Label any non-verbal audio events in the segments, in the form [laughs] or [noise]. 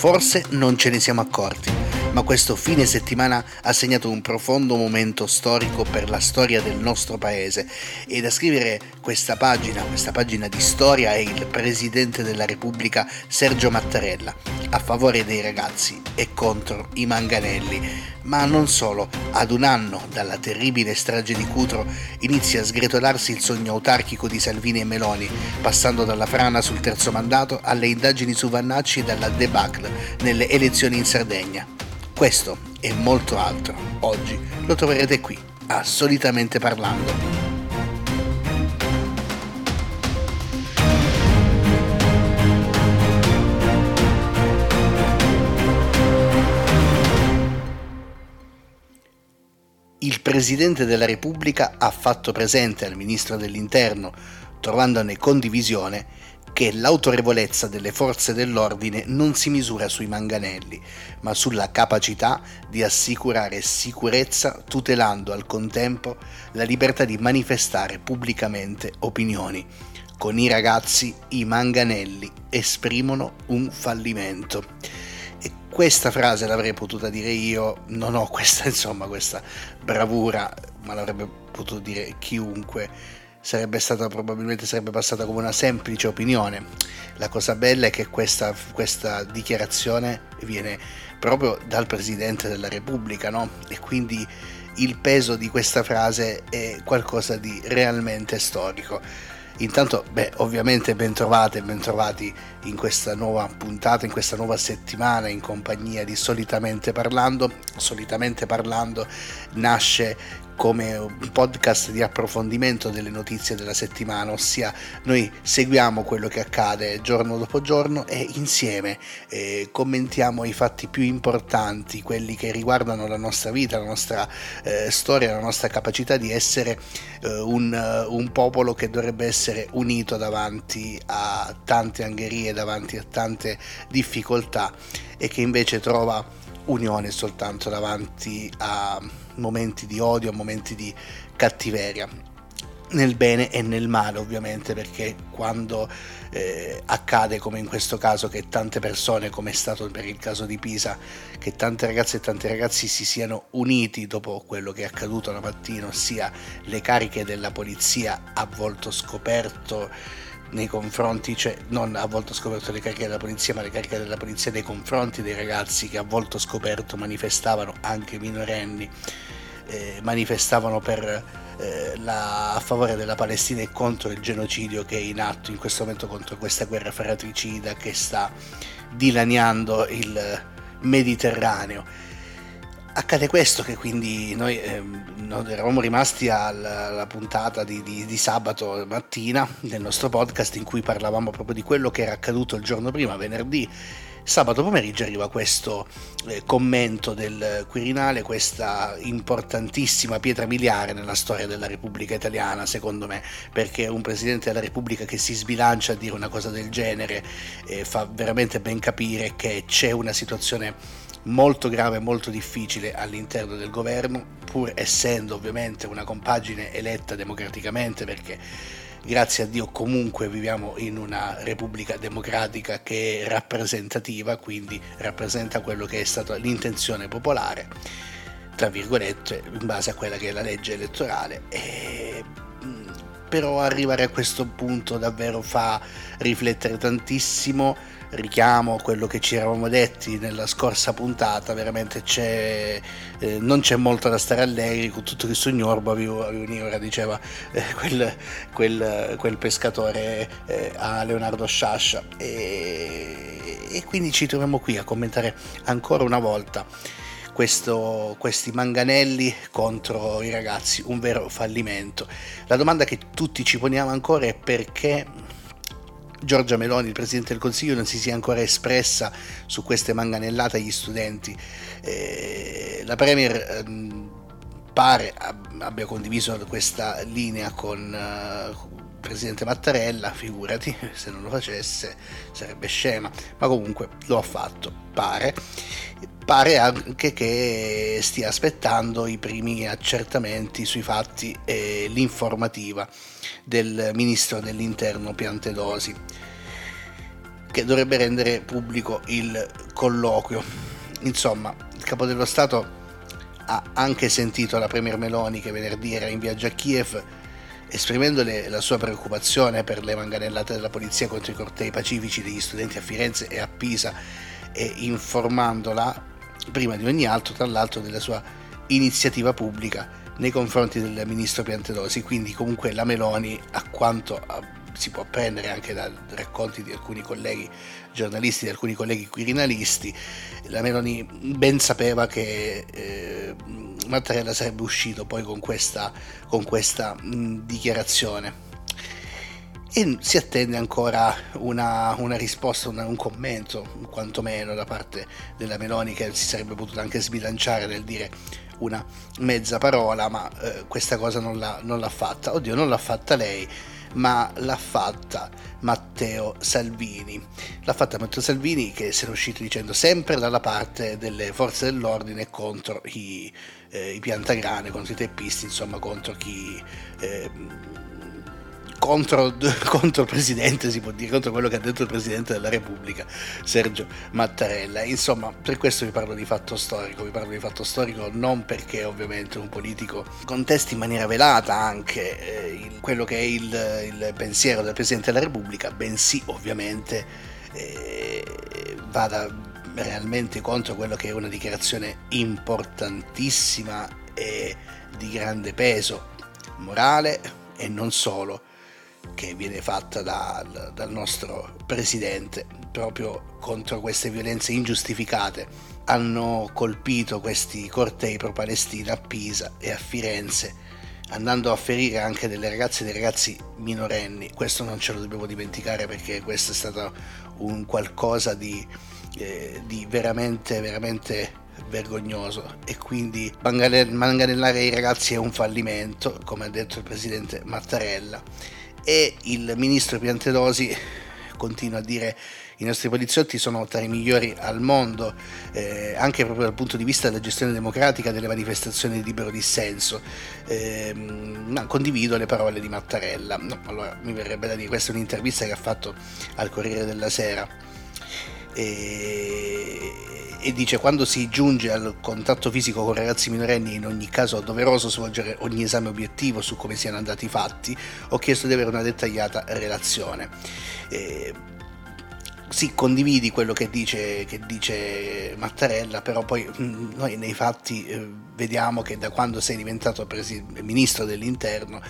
Forse non ce ne siamo accorti, ma questo fine settimana ha segnato un profondo momento storico per la storia del nostro paese e da scrivere questa pagina, questa pagina di storia è il Presidente della Repubblica Sergio Mattarella, a favore dei ragazzi e contro i manganelli. Ma non solo, ad un anno dalla terribile strage di Cutro inizia a sgretolarsi il sogno autarchico di Salvini e Meloni, passando dalla frana sul terzo mandato alle indagini su Vannacci e dalla debacle nelle elezioni in Sardegna. Questo e molto altro oggi lo troverete qui, a Solitamente Parlando. Il Presidente della Repubblica ha fatto presente al Ministro dell'Interno, trovandone condivisione, che l'autorevolezza delle forze dell'ordine non si misura sui manganelli, ma sulla capacità di assicurare sicurezza tutelando al contempo la libertà di manifestare pubblicamente opinioni. Con i ragazzi i manganelli esprimono un fallimento. E questa frase l'avrei potuta dire io, non ho questa, [laughs] insomma, questa bravura, ma l'avrebbe potuto dire chiunque. Sarebbe stata probabilmente sarebbe passata come una semplice opinione. La cosa bella è che questa, questa dichiarazione viene proprio dal Presidente della Repubblica, no? E quindi il peso di questa frase è qualcosa di realmente storico. Intanto, beh, ovviamente ben trovate e ben trovati in questa nuova puntata, in questa nuova settimana in compagnia di Solitamente Parlando. Solitamente Parlando nasce come un podcast di approfondimento delle notizie della settimana, ossia noi seguiamo quello che accade giorno dopo giorno e insieme eh, commentiamo i fatti più importanti, quelli che riguardano la nostra vita, la nostra eh, storia, la nostra capacità di essere eh, un, un, popolo che dovrebbe essere unito davanti a tante angherie, davanti a tante difficoltà e che invece trova unione soltanto davanti a momenti di odio, momenti di cattiveria. Nel bene e nel male ovviamente perché quando eh, accade come in questo caso che tante persone come è stato per il caso di Pisa che tante ragazze e tanti ragazzi si siano uniti dopo quello che è accaduto la mattina ossia le cariche della polizia a volto scoperto nei confronti, cioè non a volte scoperto le cariche della polizia, ma le cariche della polizia nei confronti dei ragazzi che a volte scoperto manifestavano, anche minorenni, eh, manifestavano per, eh, la, a favore della Palestina e contro il genocidio che è in atto in questo momento, contro questa guerra fratricida che sta dilaniando il Mediterraneo accade questo che quindi noi eh, eravamo rimasti alla, alla puntata di, di, di, sabato mattina del nostro podcast in cui parlavamo proprio di quello che era accaduto il giorno prima, venerdì. Sabato pomeriggio arriva questo eh, commento del Quirinale, questa importantissima pietra miliare nella storia della Repubblica Italiana, secondo me, perché un Presidente della Repubblica che si sbilancia a dire una cosa del genere eh, fa veramente ben capire che c'è una situazione molto grave e molto difficile all'interno del governo, pur essendo ovviamente una compagine eletta democraticamente perché grazie a Dio comunque viviamo in una repubblica democratica che è rappresentativa, quindi rappresenta quello che è stata l'intenzione popolare, tra virgolette, in base a quella che è la legge elettorale. E, però arrivare a questo punto davvero fa riflettere tantissimo. Richiamo quello che ci eravamo detti nella scorsa puntata, veramente c'è, eh, non c'è molto da stare allegri, con tutto questo ignorbo avevo, avevo diceva eh, quel, quel, quel, pescatore eh, a Leonardo Sciascia. E, e quindi ci troviamo qui a commentare ancora una volta questo, questi manganelli contro i ragazzi, un vero fallimento. La domanda che tutti ci poniamo ancora è perché Giorgia Meloni, il Presidente del Consiglio, non si sia ancora espressa su queste manganellate agli studenti. Eh, la Premier eh, pare abbia condiviso questa linea con uh, il Presidente Mattarella, figurati, se non lo facesse sarebbe scema, ma comunque lo ha fatto, pare. Pare anche che stia aspettando i primi accertamenti sui fatti e l'informativa del ministro dell'interno Piantedosi. che dovrebbe rendere pubblico il colloquio. Insomma, il capo dello Stato ha anche sentito la Premier Meloni che venerdì era in viaggio a Kiev esprimendole la sua preoccupazione per le manganellate della polizia contro i cortei pacifici degli studenti a Firenze e a Pisa e informandola prima di ogni altro tra l'altro della sua iniziativa pubblica nei confronti del ministro Piantedosi quindi comunque la Meloni a quanto si può apprendere anche da racconti di alcuni colleghi giornalisti, di alcuni colleghi quirinalisti, la Meloni ben sapeva che eh, Mattarella sarebbe uscito poi con questa, con questa mh, dichiarazione. E si attende ancora una, una risposta, una, un commento, quantomeno da parte della Meloni, che si sarebbe potuto anche sbilanciare nel dire una mezza parola, ma eh, questa cosa non l'ha, non l'ha fatta. Oddio, non l'ha fatta lei ma l'ha fatta Matteo Salvini. L'ha fatta Matteo Salvini che ne è uscito dicendo sempre dalla parte delle forze dell'ordine contro i, eh, i piantagrane, contro i teppisti, insomma contro chi... Eh, contro, [laughs] contro, il presidente, si può dire, contro quello che ha detto il presidente della Repubblica, Sergio Mattarella. Insomma, per questo vi parlo di fatto storico, vi parlo di fatto storico non perché ovviamente un politico contesti in maniera velata anche eh, il, quello che è il, il, pensiero del presidente della Repubblica, bensì ovviamente eh, vada realmente contro quello che è una dichiarazione importantissima e di grande peso morale e non solo che viene fatta dal, dal nostro presidente proprio contro queste violenze ingiustificate. Hanno colpito questi cortei pro-Palestina a Pisa e a Firenze andando a ferire anche delle ragazze e dei ragazzi minorenni. Questo non ce lo dobbiamo dimenticare perché questo è stato un qualcosa di, eh, di veramente, veramente vergognoso e quindi manganellare i ragazzi è un fallimento, come ha detto il presidente Mattarella e il ministro Piantedosi continua a dire i nostri poliziotti sono tra i migliori al mondo, eh, anche proprio dal punto di vista della gestione democratica delle manifestazioni di libero dissenso. Eh, ma condivido le parole di Mattarella. No, allora mi verrebbe da dire, questa è un'intervista che ha fatto al Corriere della Sera. E, e dice quando si giunge al contatto fisico con ragazzi minorenni in ogni caso è doveroso svolgere ogni esame obiettivo su come siano andati i fatti ho chiesto di avere una dettagliata relazione. Eh, sì, condividi quello che dice, che dice, Mattarella, però poi mm, noi nei fatti eh, vediamo che da quando sei diventato presi- ministro dell'interno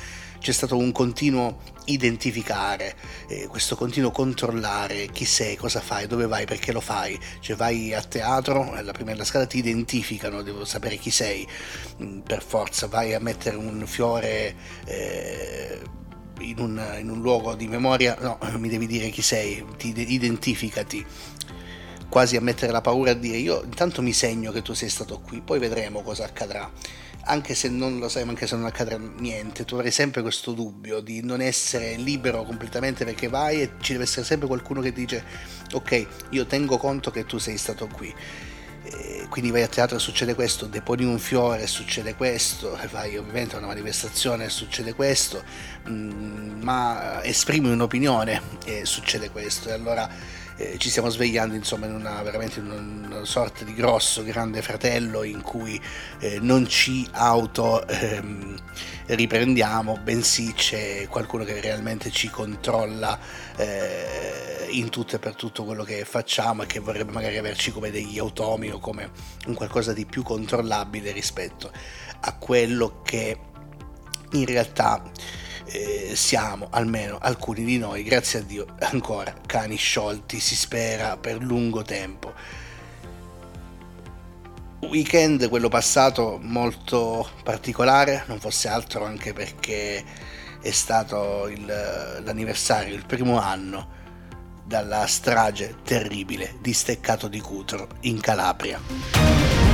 c'è stato un continuo identificare, eh, questo continuo controllare chi sei, cosa fai, dove vai, perché lo fai. Cioè vai a teatro, alla prima della scala ti identificano, devo sapere chi sei, mm, per forza, vai a mettere un fiore... Eh, in un, in un, luogo di memoria, no, mi devi dire chi sei, ti, identificati. Quasi a mettere la paura a dire io intanto mi segno che tu sei stato qui, poi vedremo cosa accadrà anche se non lo sai, anche se non accadrà niente, tu avrai sempre questo dubbio di non essere libero completamente perché vai e ci deve essere sempre qualcuno che dice ok, io tengo conto che tu sei stato qui. Quindi vai a teatro e succede questo, deponi un fiore e succede questo, vai ovviamente a una manifestazione e succede questo, mm, ma esprimi un'opinione e succede questo. E allora eh, ci stiamo svegliando insomma in una veramente in una sorta di grosso grande fratello in cui eh, non ci auto ehm, riprendiamo bensì c'è qualcuno che realmente ci controlla eh, in tutto e per tutto quello che facciamo e che vorrebbe magari averci come degli automi o come un qualcosa di più controllabile rispetto a quello che in realtà eh, siamo almeno alcuni di noi, grazie a Dio, ancora cani sciolti, si spera per lungo tempo. Weekend, quello passato, molto particolare, non fosse altro anche perché è stato il, l'anniversario, il primo anno dalla strage terribile di Steccato di Cutro in Calabria.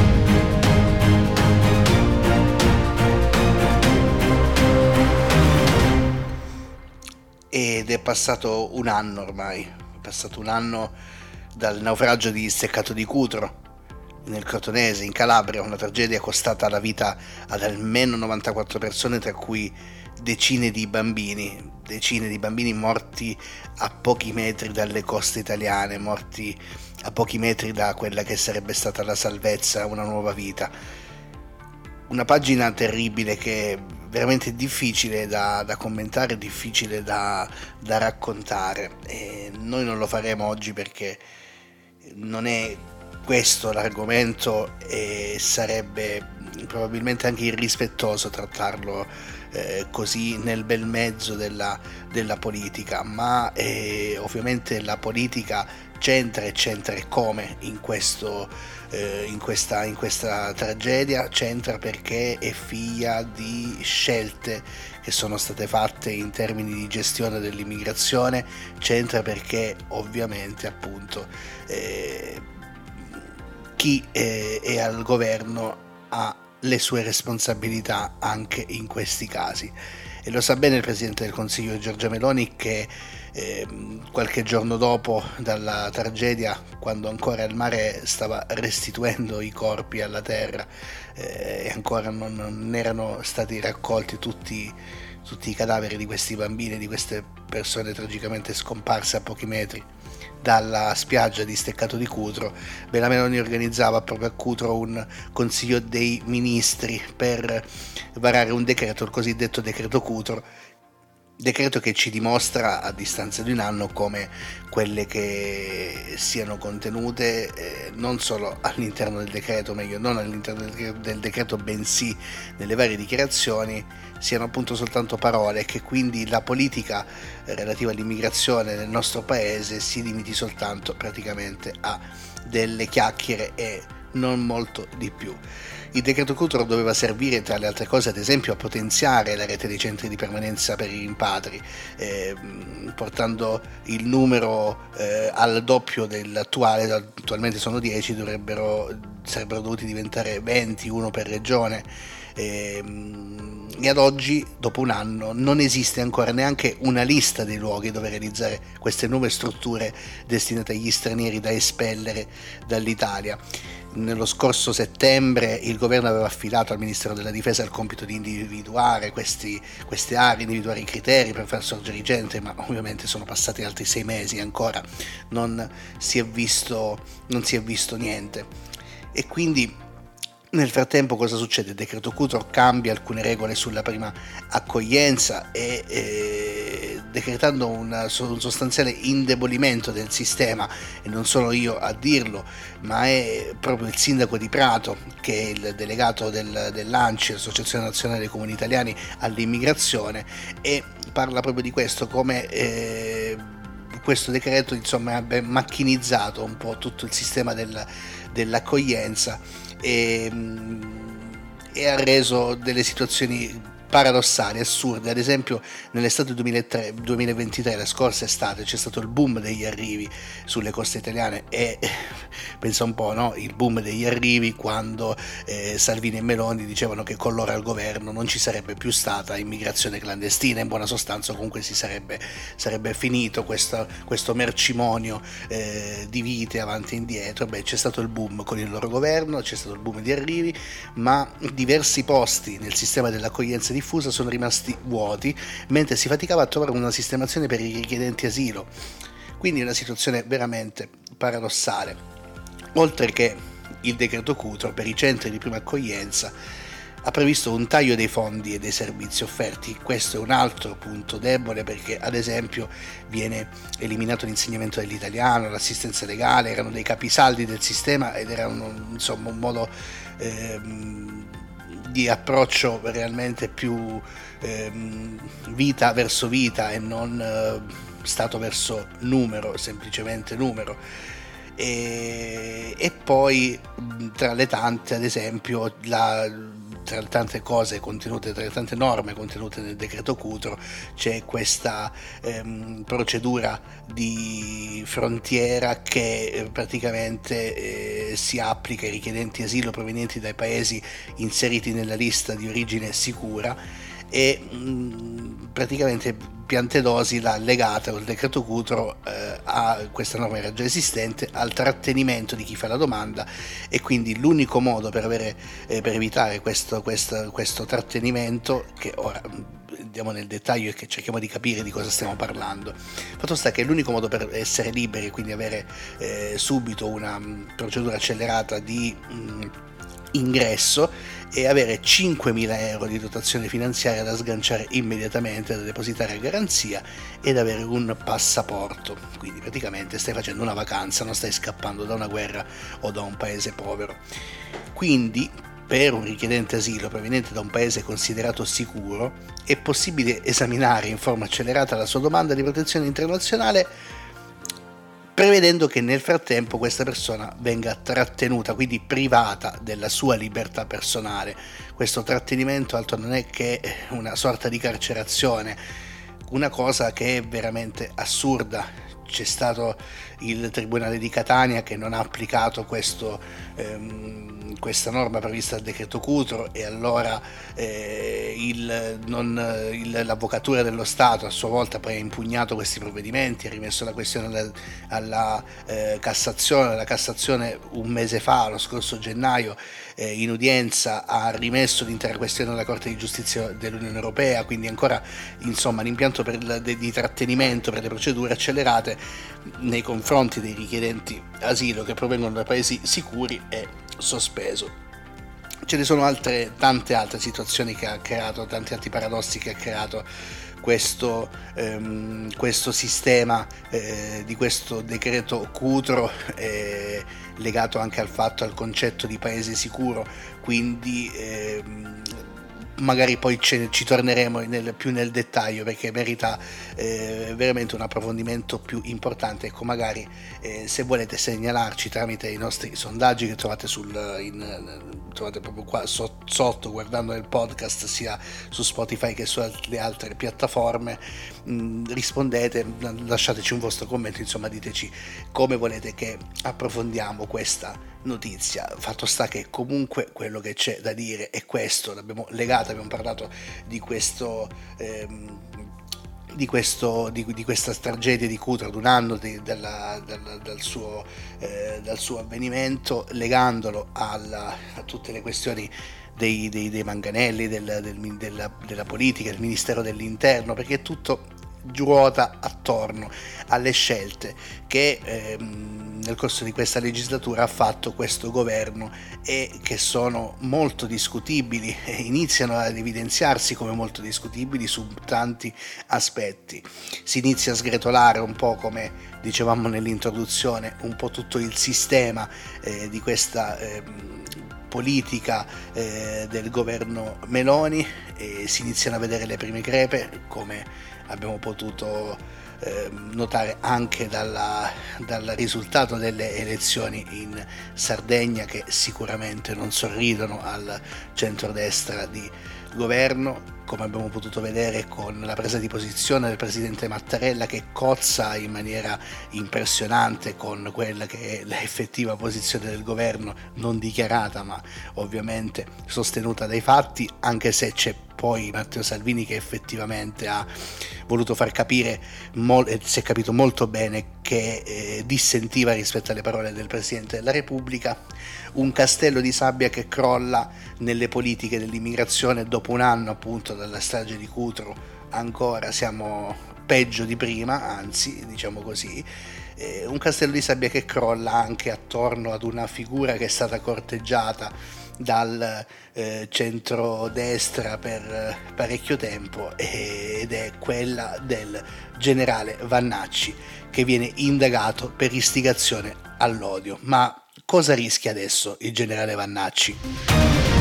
Ed è passato un anno ormai, è passato un anno dal naufragio di Steccato di Cutro, nel Crotonese, in Calabria, una tragedia costata la vita ad almeno 94 persone, tra cui decine di bambini, decine di bambini morti a pochi metri dalle coste italiane, morti a pochi metri da quella che sarebbe stata la salvezza, una nuova vita. Una pagina terribile che veramente difficile da, da commentare, difficile da, da raccontare. E noi non lo faremo oggi perché non è questo l'argomento e sarebbe probabilmente anche irrispettoso trattarlo eh, così nel bel mezzo della, della politica, ma eh, ovviamente la politica c'entra e c'entra e come in, questo, eh, in, questa, in questa tragedia, c'entra perché è figlia di scelte che sono state fatte in termini di gestione dell'immigrazione, c'entra perché ovviamente appunto eh, chi eh, è al governo ha le sue responsabilità anche in questi casi. E lo sa bene il Presidente del Consiglio Giorgia Meloni che eh, qualche giorno dopo dalla tragedia, quando ancora il mare stava restituendo i corpi alla terra eh, e ancora non, non, erano stati raccolti tutti, tutti i cadaveri di questi bambini, di queste persone tragicamente scomparse a pochi metri dalla spiaggia di Steccato di Cutro, Bella Meloni organizzava proprio a Cutro un consiglio dei ministri per varare un decreto, il cosiddetto decreto Cutro, decreto che ci dimostra a distanza di un anno come quelle che siano contenute eh, non solo all'interno del decreto, meglio non all'interno del del decreto, bensì nelle varie dichiarazioni, siano appunto soltanto parole e che quindi la politica relativa all'immigrazione nel nostro paese si limiti soltanto praticamente a delle chiacchiere e non molto di più. Il decreto Cutro doveva servire, tra le altre cose, ad esempio, a potenziare la rete dei centri di permanenza per i rimpatri, eh, portando il numero eh, al doppio dell'attuale, attualmente sono 10, sarebbero dovuti diventare 20, uno per regione. Eh, e ad oggi, dopo un anno, non esiste ancora neanche una lista dei luoghi dove realizzare queste nuove strutture destinate agli stranieri da espellere dall'Italia nello scorso settembre il governo aveva affidato al Ministero della Difesa il compito di individuare questi, queste aree, individuare i criteri per far sorgere gente, ma ovviamente sono passati altri sei mesi ancora, non si è visto, non si è visto niente. E quindi nel frattempo cosa succede? Il decreto Cutro cambia alcune regole sulla prima accoglienza e eh, decretando una, un sostanziale indebolimento del sistema e non sono io a dirlo, ma è proprio il sindaco di Prato che è il delegato del, dell'ANCI, Associazione Nazionale dei Comuni Italiani all'immigrazione e parla proprio di questo come eh, questo decreto insomma abbia macchinizzato un po' tutto il sistema del, dell'accoglienza e, e ha reso delle situazioni paradossali, assurde. Ad esempio, nell'estate 2003, 2023, la scorsa estate, c'è stato il boom degli arrivi sulle coste italiane e [laughs] pensa un po', no? Il boom degli arrivi quando eh, Salvini e Meloni dicevano che con loro al governo non ci sarebbe più stata immigrazione clandestina, in buona sostanza comunque si sarebbe, sarebbe finito questo, questo mercimonio eh, di vite avanti e indietro. Beh, c'è stato il boom con il loro governo, c'è stato il boom di arrivi, ma diversi posti nel sistema dell'accoglienza diffusa sono rimasti vuoti, mentre si faticava a trovare una sistemazione per i richiedenti asilo. Quindi una situazione veramente paradossale. Oltre che il decreto Cutro per i centri di prima accoglienza ha previsto un taglio dei fondi e dei servizi offerti. Questo è un altro punto debole perché ad esempio viene eliminato l'insegnamento dell'italiano, l'assistenza legale, erano dei capisaldi del sistema ed era un, insomma, un modo ehm, di approccio realmente più ehm, vita verso vita e non eh, stato verso numero, semplicemente numero. E, e, poi tra le tante, ad esempio, la, tra le tante cose contenute, tra le tante norme contenute nel decreto Cutro, c'è questa ehm, procedura di frontiera che eh, praticamente eh, si applica ai richiedenti asilo provenienti dai paesi inseriti nella lista di origine sicura e mh, praticamente Piantedosi l'ha legata col decreto Cutro eh, a questa norma era già esistente al trattenimento di chi fa la domanda e quindi l'unico modo per, avere, eh, per evitare questo, questo, questo trattenimento che ora andiamo nel dettaglio e che cerchiamo di capire di cosa stiamo parlando. Fatto sta che l'unico modo per essere liberi e quindi avere eh, subito una mh, procedura accelerata di mh, ingresso e avere 5.000 euro di dotazione finanziaria da sganciare immediatamente, da depositare a garanzia ed avere un passaporto. Quindi praticamente stai facendo una vacanza, non stai scappando da una guerra o da un paese povero. Quindi per un richiedente asilo proveniente da un paese considerato sicuro è possibile esaminare in forma accelerata la sua domanda di protezione internazionale prevedendo che nel frattempo questa persona venga trattenuta, quindi privata della sua libertà personale. Questo trattenimento altro non è che una sorta di carcerazione, una cosa che è veramente assurda. C'è stato il Tribunale di Catania che non ha applicato questo, ehm, questa norma prevista dal decreto Cutro e allora eh, il, non, il, l'Avvocatura dello Stato a sua volta poi ha impugnato questi provvedimenti, ha rimesso la questione alla, alla eh, Cassazione, la Cassazione un mese fa, lo scorso gennaio, eh, in udienza ha rimesso l'intera questione alla Corte di Giustizia dell'Unione Europea, quindi ancora insomma l'impianto per di trattenimento per le procedure accelerate nei confronti confronti dei richiedenti asilo che provengono da paesi sicuri è sospeso. Ce ne sono altre, tante altre situazioni che ha creato, tanti altri paradossi che ha creato questo, ehm, questo sistema eh, di questo decreto Cutro eh, legato anche al fatto al concetto di paese sicuro quindi ehm, magari poi ce, ci torneremo nel, più nel dettaglio perché merita eh, veramente un approfondimento più importante. Ecco, magari eh, se volete segnalarci tramite i nostri sondaggi che trovate, sul, in, trovate proprio qua sotto, guardando il podcast sia su Spotify che sulle altre piattaforme, mh, mm, rispondete, lasciateci un vostro commento, insomma diteci come volete che approfondiamo questa notizia. Fatto sta che comunque quello che c'è da dire è questo, l'abbiamo legato, abbiamo parlato di questo... Ehm, di, questo, di, di, questa tragedia di Cutro ad un anno di, dalla, dal, dal, suo, eh, dal, suo, avvenimento, legandolo alla, a tutte le questioni dei, dei, dei manganelli, del, del, della, della, politica, del Ministero dell'Interno, perché è tutto ruota attorno alle scelte che ehm, nel corso di questa legislatura ha fatto questo governo e che sono molto discutibili e iniziano ad evidenziarsi come molto discutibili su tanti aspetti. Si inizia a sgretolare un po' come dicevamo nell'introduzione, un po' tutto il sistema eh, di questa eh, politica eh, del governo Meloni e si iniziano a vedere le prime crepe come abbiamo potuto eh, notare anche dalla, dal risultato delle elezioni in Sardegna che sicuramente non sorridono al centrodestra di governo, come abbiamo potuto vedere con la presa di posizione del presidente Mattarella che cozza in maniera impressionante con quella che è l'effettiva posizione del governo, non dichiarata ma ovviamente sostenuta dai fatti, anche se c'è poi Matteo Salvini che effettivamente ha voluto far capire, e si è capito molto bene che eh, dissentiva rispetto alle parole del Presidente della Repubblica, un castello di sabbia che crolla nelle politiche dell'immigrazione dopo un anno appunto dalla strage di Cutro, ancora siamo peggio di prima, anzi diciamo così, eh, un castello di sabbia che crolla anche attorno ad una figura che è stata corteggiata dal eh, centro-destra per parecchio tempo ed è quella del generale Vannacci che viene indagato per istigazione all'odio. Ma cosa rischia adesso il generale Vannacci?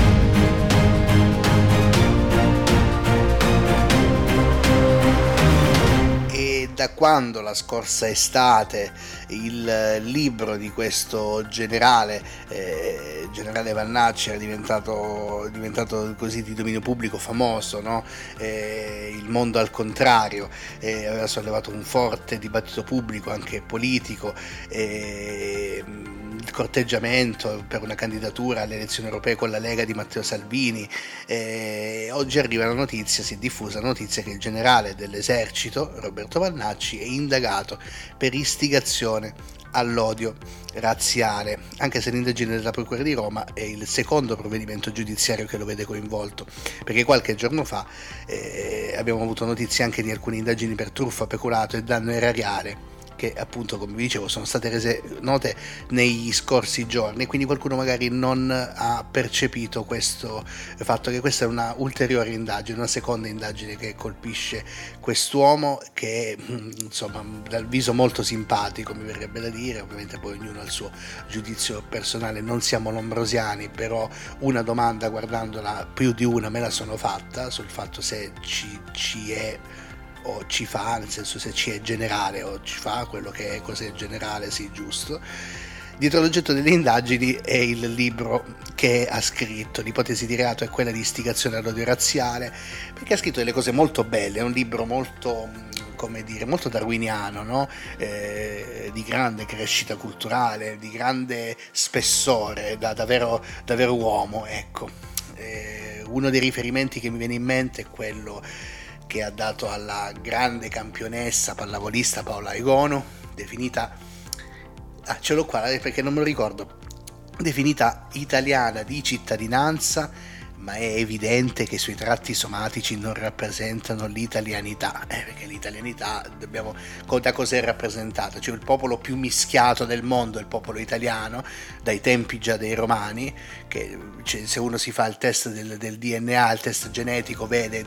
Da quando la scorsa estate il libro di questo generale, eh, generale Vannacci, era diventato, diventato, così di dominio pubblico famoso, no? eh, Il mondo al contrario, eh, aveva sollevato un forte dibattito pubblico, anche politico il corteggiamento per una candidatura alle elezioni europee con la Lega di Matteo Salvini. Eh, oggi arriva la notizia, si è diffusa la notizia che il generale dell'esercito, Roberto Vannacci, è indagato per istigazione all'odio razziale, anche se l'indagine della Procura di Roma è il secondo provvedimento giudiziario che lo vede coinvolto, perché qualche giorno fa eh, abbiamo avuto notizie anche di alcune indagini per truffa, peculato e danno erariale che appunto come vi dicevo sono state rese note negli scorsi giorni quindi qualcuno magari non ha percepito questo fatto che questa è una ulteriore indagine una seconda indagine che colpisce quest'uomo che mm, insomma dal viso molto simpatico mi verrebbe da dire ovviamente poi ognuno ha il suo giudizio personale non siamo lombrosiani però una domanda guardandola più di una me la sono fatta sul fatto se ci, ci è o ci fa, nel senso se ci è generale o ci fa quello che è cos'è generale, sì, giusto. Dietro l'oggetto delle indagini è il libro che ha scritto, l'ipotesi di reato è quella di istigazione all'odio razziale, perché ha scritto delle cose molto belle, è un libro molto, come dire, molto darwiniano, no? eh, di grande crescita culturale, di grande spessore, da, davvero, davvero uomo, ecco. Eh, uno dei riferimenti che mi viene in mente è quello che ha dato alla grande campionessa pallavolista Paola Egono, definita, ah ce l'ho qua eh, perché non me lo ricordo, definita italiana di cittadinanza ma è evidente che i suoi tratti somatici non rappresentano l'italianità, eh, perché l'italianità dobbiamo, da cos'è rappresentata? Cioè il popolo più mischiato del mondo il popolo italiano, dai tempi già dei romani, che cioè, se uno si fa il test del, del DNA, il test genetico, vede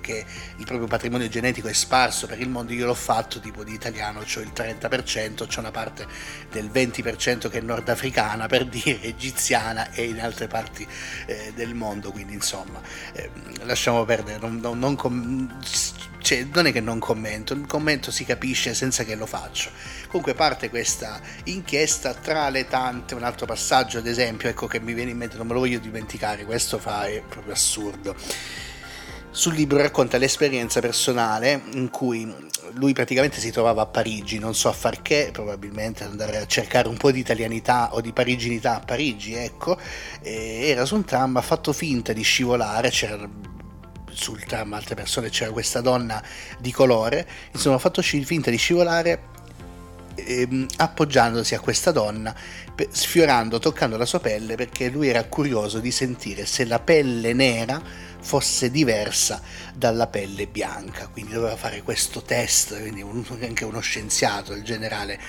che il proprio patrimonio genetico è sparso per il mondo, io l'ho fatto tipo di italiano, ho il 30%, c'è una parte del 20% che è nordafricana, per dire egiziana e in altre parti eh, del mondo, quindi insomma, eh, lasciamo perdere, non, non, non, com- cioè, non, è che non commento, il commento si capisce senza che lo faccio. Comunque parte questa inchiesta tra le tante, un altro passaggio ad esempio, ecco che mi viene in mente, non me lo voglio dimenticare, questo fa è proprio assurdo. Sul libro racconta l'esperienza personale in cui lui praticamente si trovava a Parigi, non so a far che, probabilmente andare a cercare un po' di italianità o di pariginità a Parigi, ecco, era su un tram, ha fatto finta di scivolare, c'era sul tram altre persone, c'era questa donna di colore, insomma ha fatto finta di scivolare ehm, appoggiandosi a questa donna, sfiorando, toccando la sua pelle perché lui era curioso di sentire se la pelle nera fosse diversa dalla pelle bianca, quindi doveva fare questo test, quindi un, anche uno scienziato, il generale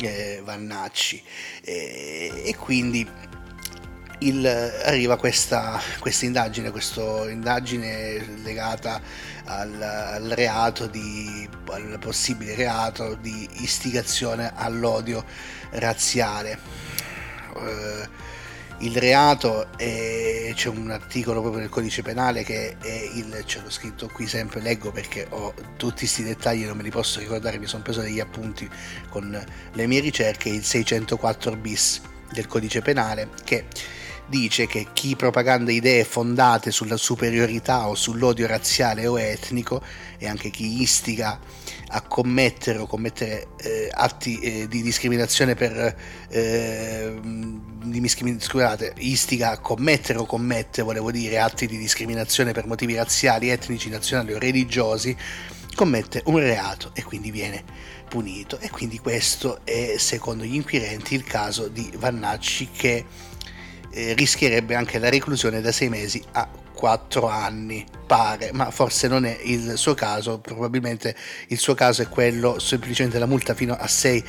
eh, Vannacci, e, e quindi il, arriva questa, indagine, questa indagine legata al, al, reato di, al possibile reato di istigazione all'odio razziale. Eh, il reato è, c'è un articolo proprio nel codice penale che è il ce l'ho scritto qui sempre leggo perché ho tutti questi dettagli non me li posso ricordare mi sono preso degli appunti con le mie ricerche il 604 bis del codice penale che dice che chi propaganda idee fondate sulla superiorità o sull'odio razziale o etnico e anche chi istiga a commettere o commettere eh, atti eh, di discriminazione per eh, di, scusate, istiga a commettere o commette, volevo dire, atti di discriminazione per motivi razziali, etnici, nazionali o religiosi, commette un reato e quindi viene punito. E quindi questo è, secondo gli inquirenti, il caso di Vannacci che eh, rischierebbe anche la reclusione da sei mesi a quattro anni, pare, ma forse non è il suo caso, probabilmente il suo caso è quello semplicemente la multa fino a sei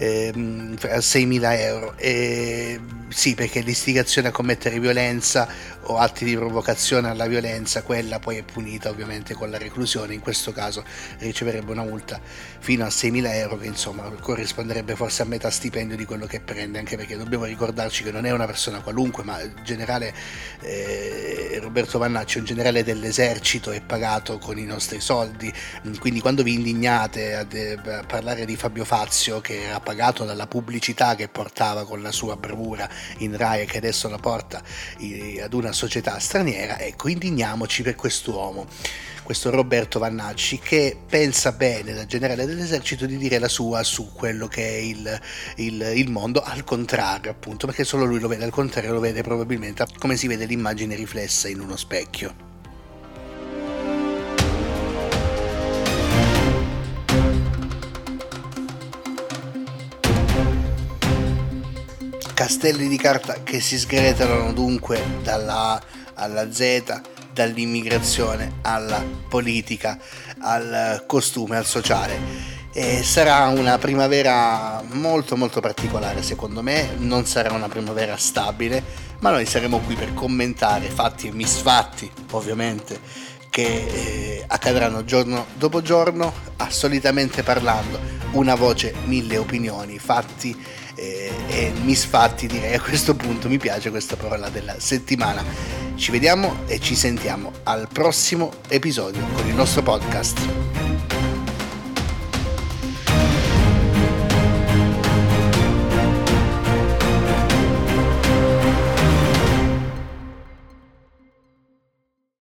ehm, a 6.000 euro. E, sì, perché l'istigazione a commettere violenza o atti di provocazione alla violenza, quella poi è punita ovviamente con la reclusione, in questo caso riceverebbe una multa fino a 6.000 euro che insomma corrisponderebbe forse a metà stipendio di quello che prende, anche perché dobbiamo ricordarci che non è una persona qualunque, ma il generale eh, Roberto Vannacci è un generale dell'esercito, è pagato con i nostri soldi, quindi quando vi indignate a, a parlare di Fabio Fazio che era pagato dalla pubblicità che portava con la sua bravura in Rai e che adesso la porta ad una società straniera, ecco, indigniamoci per quest'uomo questo Roberto Vannacci, che pensa bene da generale dell'esercito di dire la sua su quello che è il, il, il mondo, al contrario appunto, perché solo lui lo vede, al contrario lo vede probabilmente come si vede l'immagine riflessa in uno specchio. Castelli di carta che si sgretolano dunque dalla A alla Z, dall'immigrazione alla politica, al costume, al sociale. E sarà una primavera molto molto particolare secondo me, non sarà una primavera stabile, ma noi saremo qui per commentare fatti e misfatti ovviamente che eh, accadranno giorno dopo giorno, solitamente parlando, una voce, mille opinioni, fatti eh, e misfatti direi a questo punto, mi piace questa parola della settimana. Ci vediamo e ci sentiamo al prossimo episodio con il nostro podcast.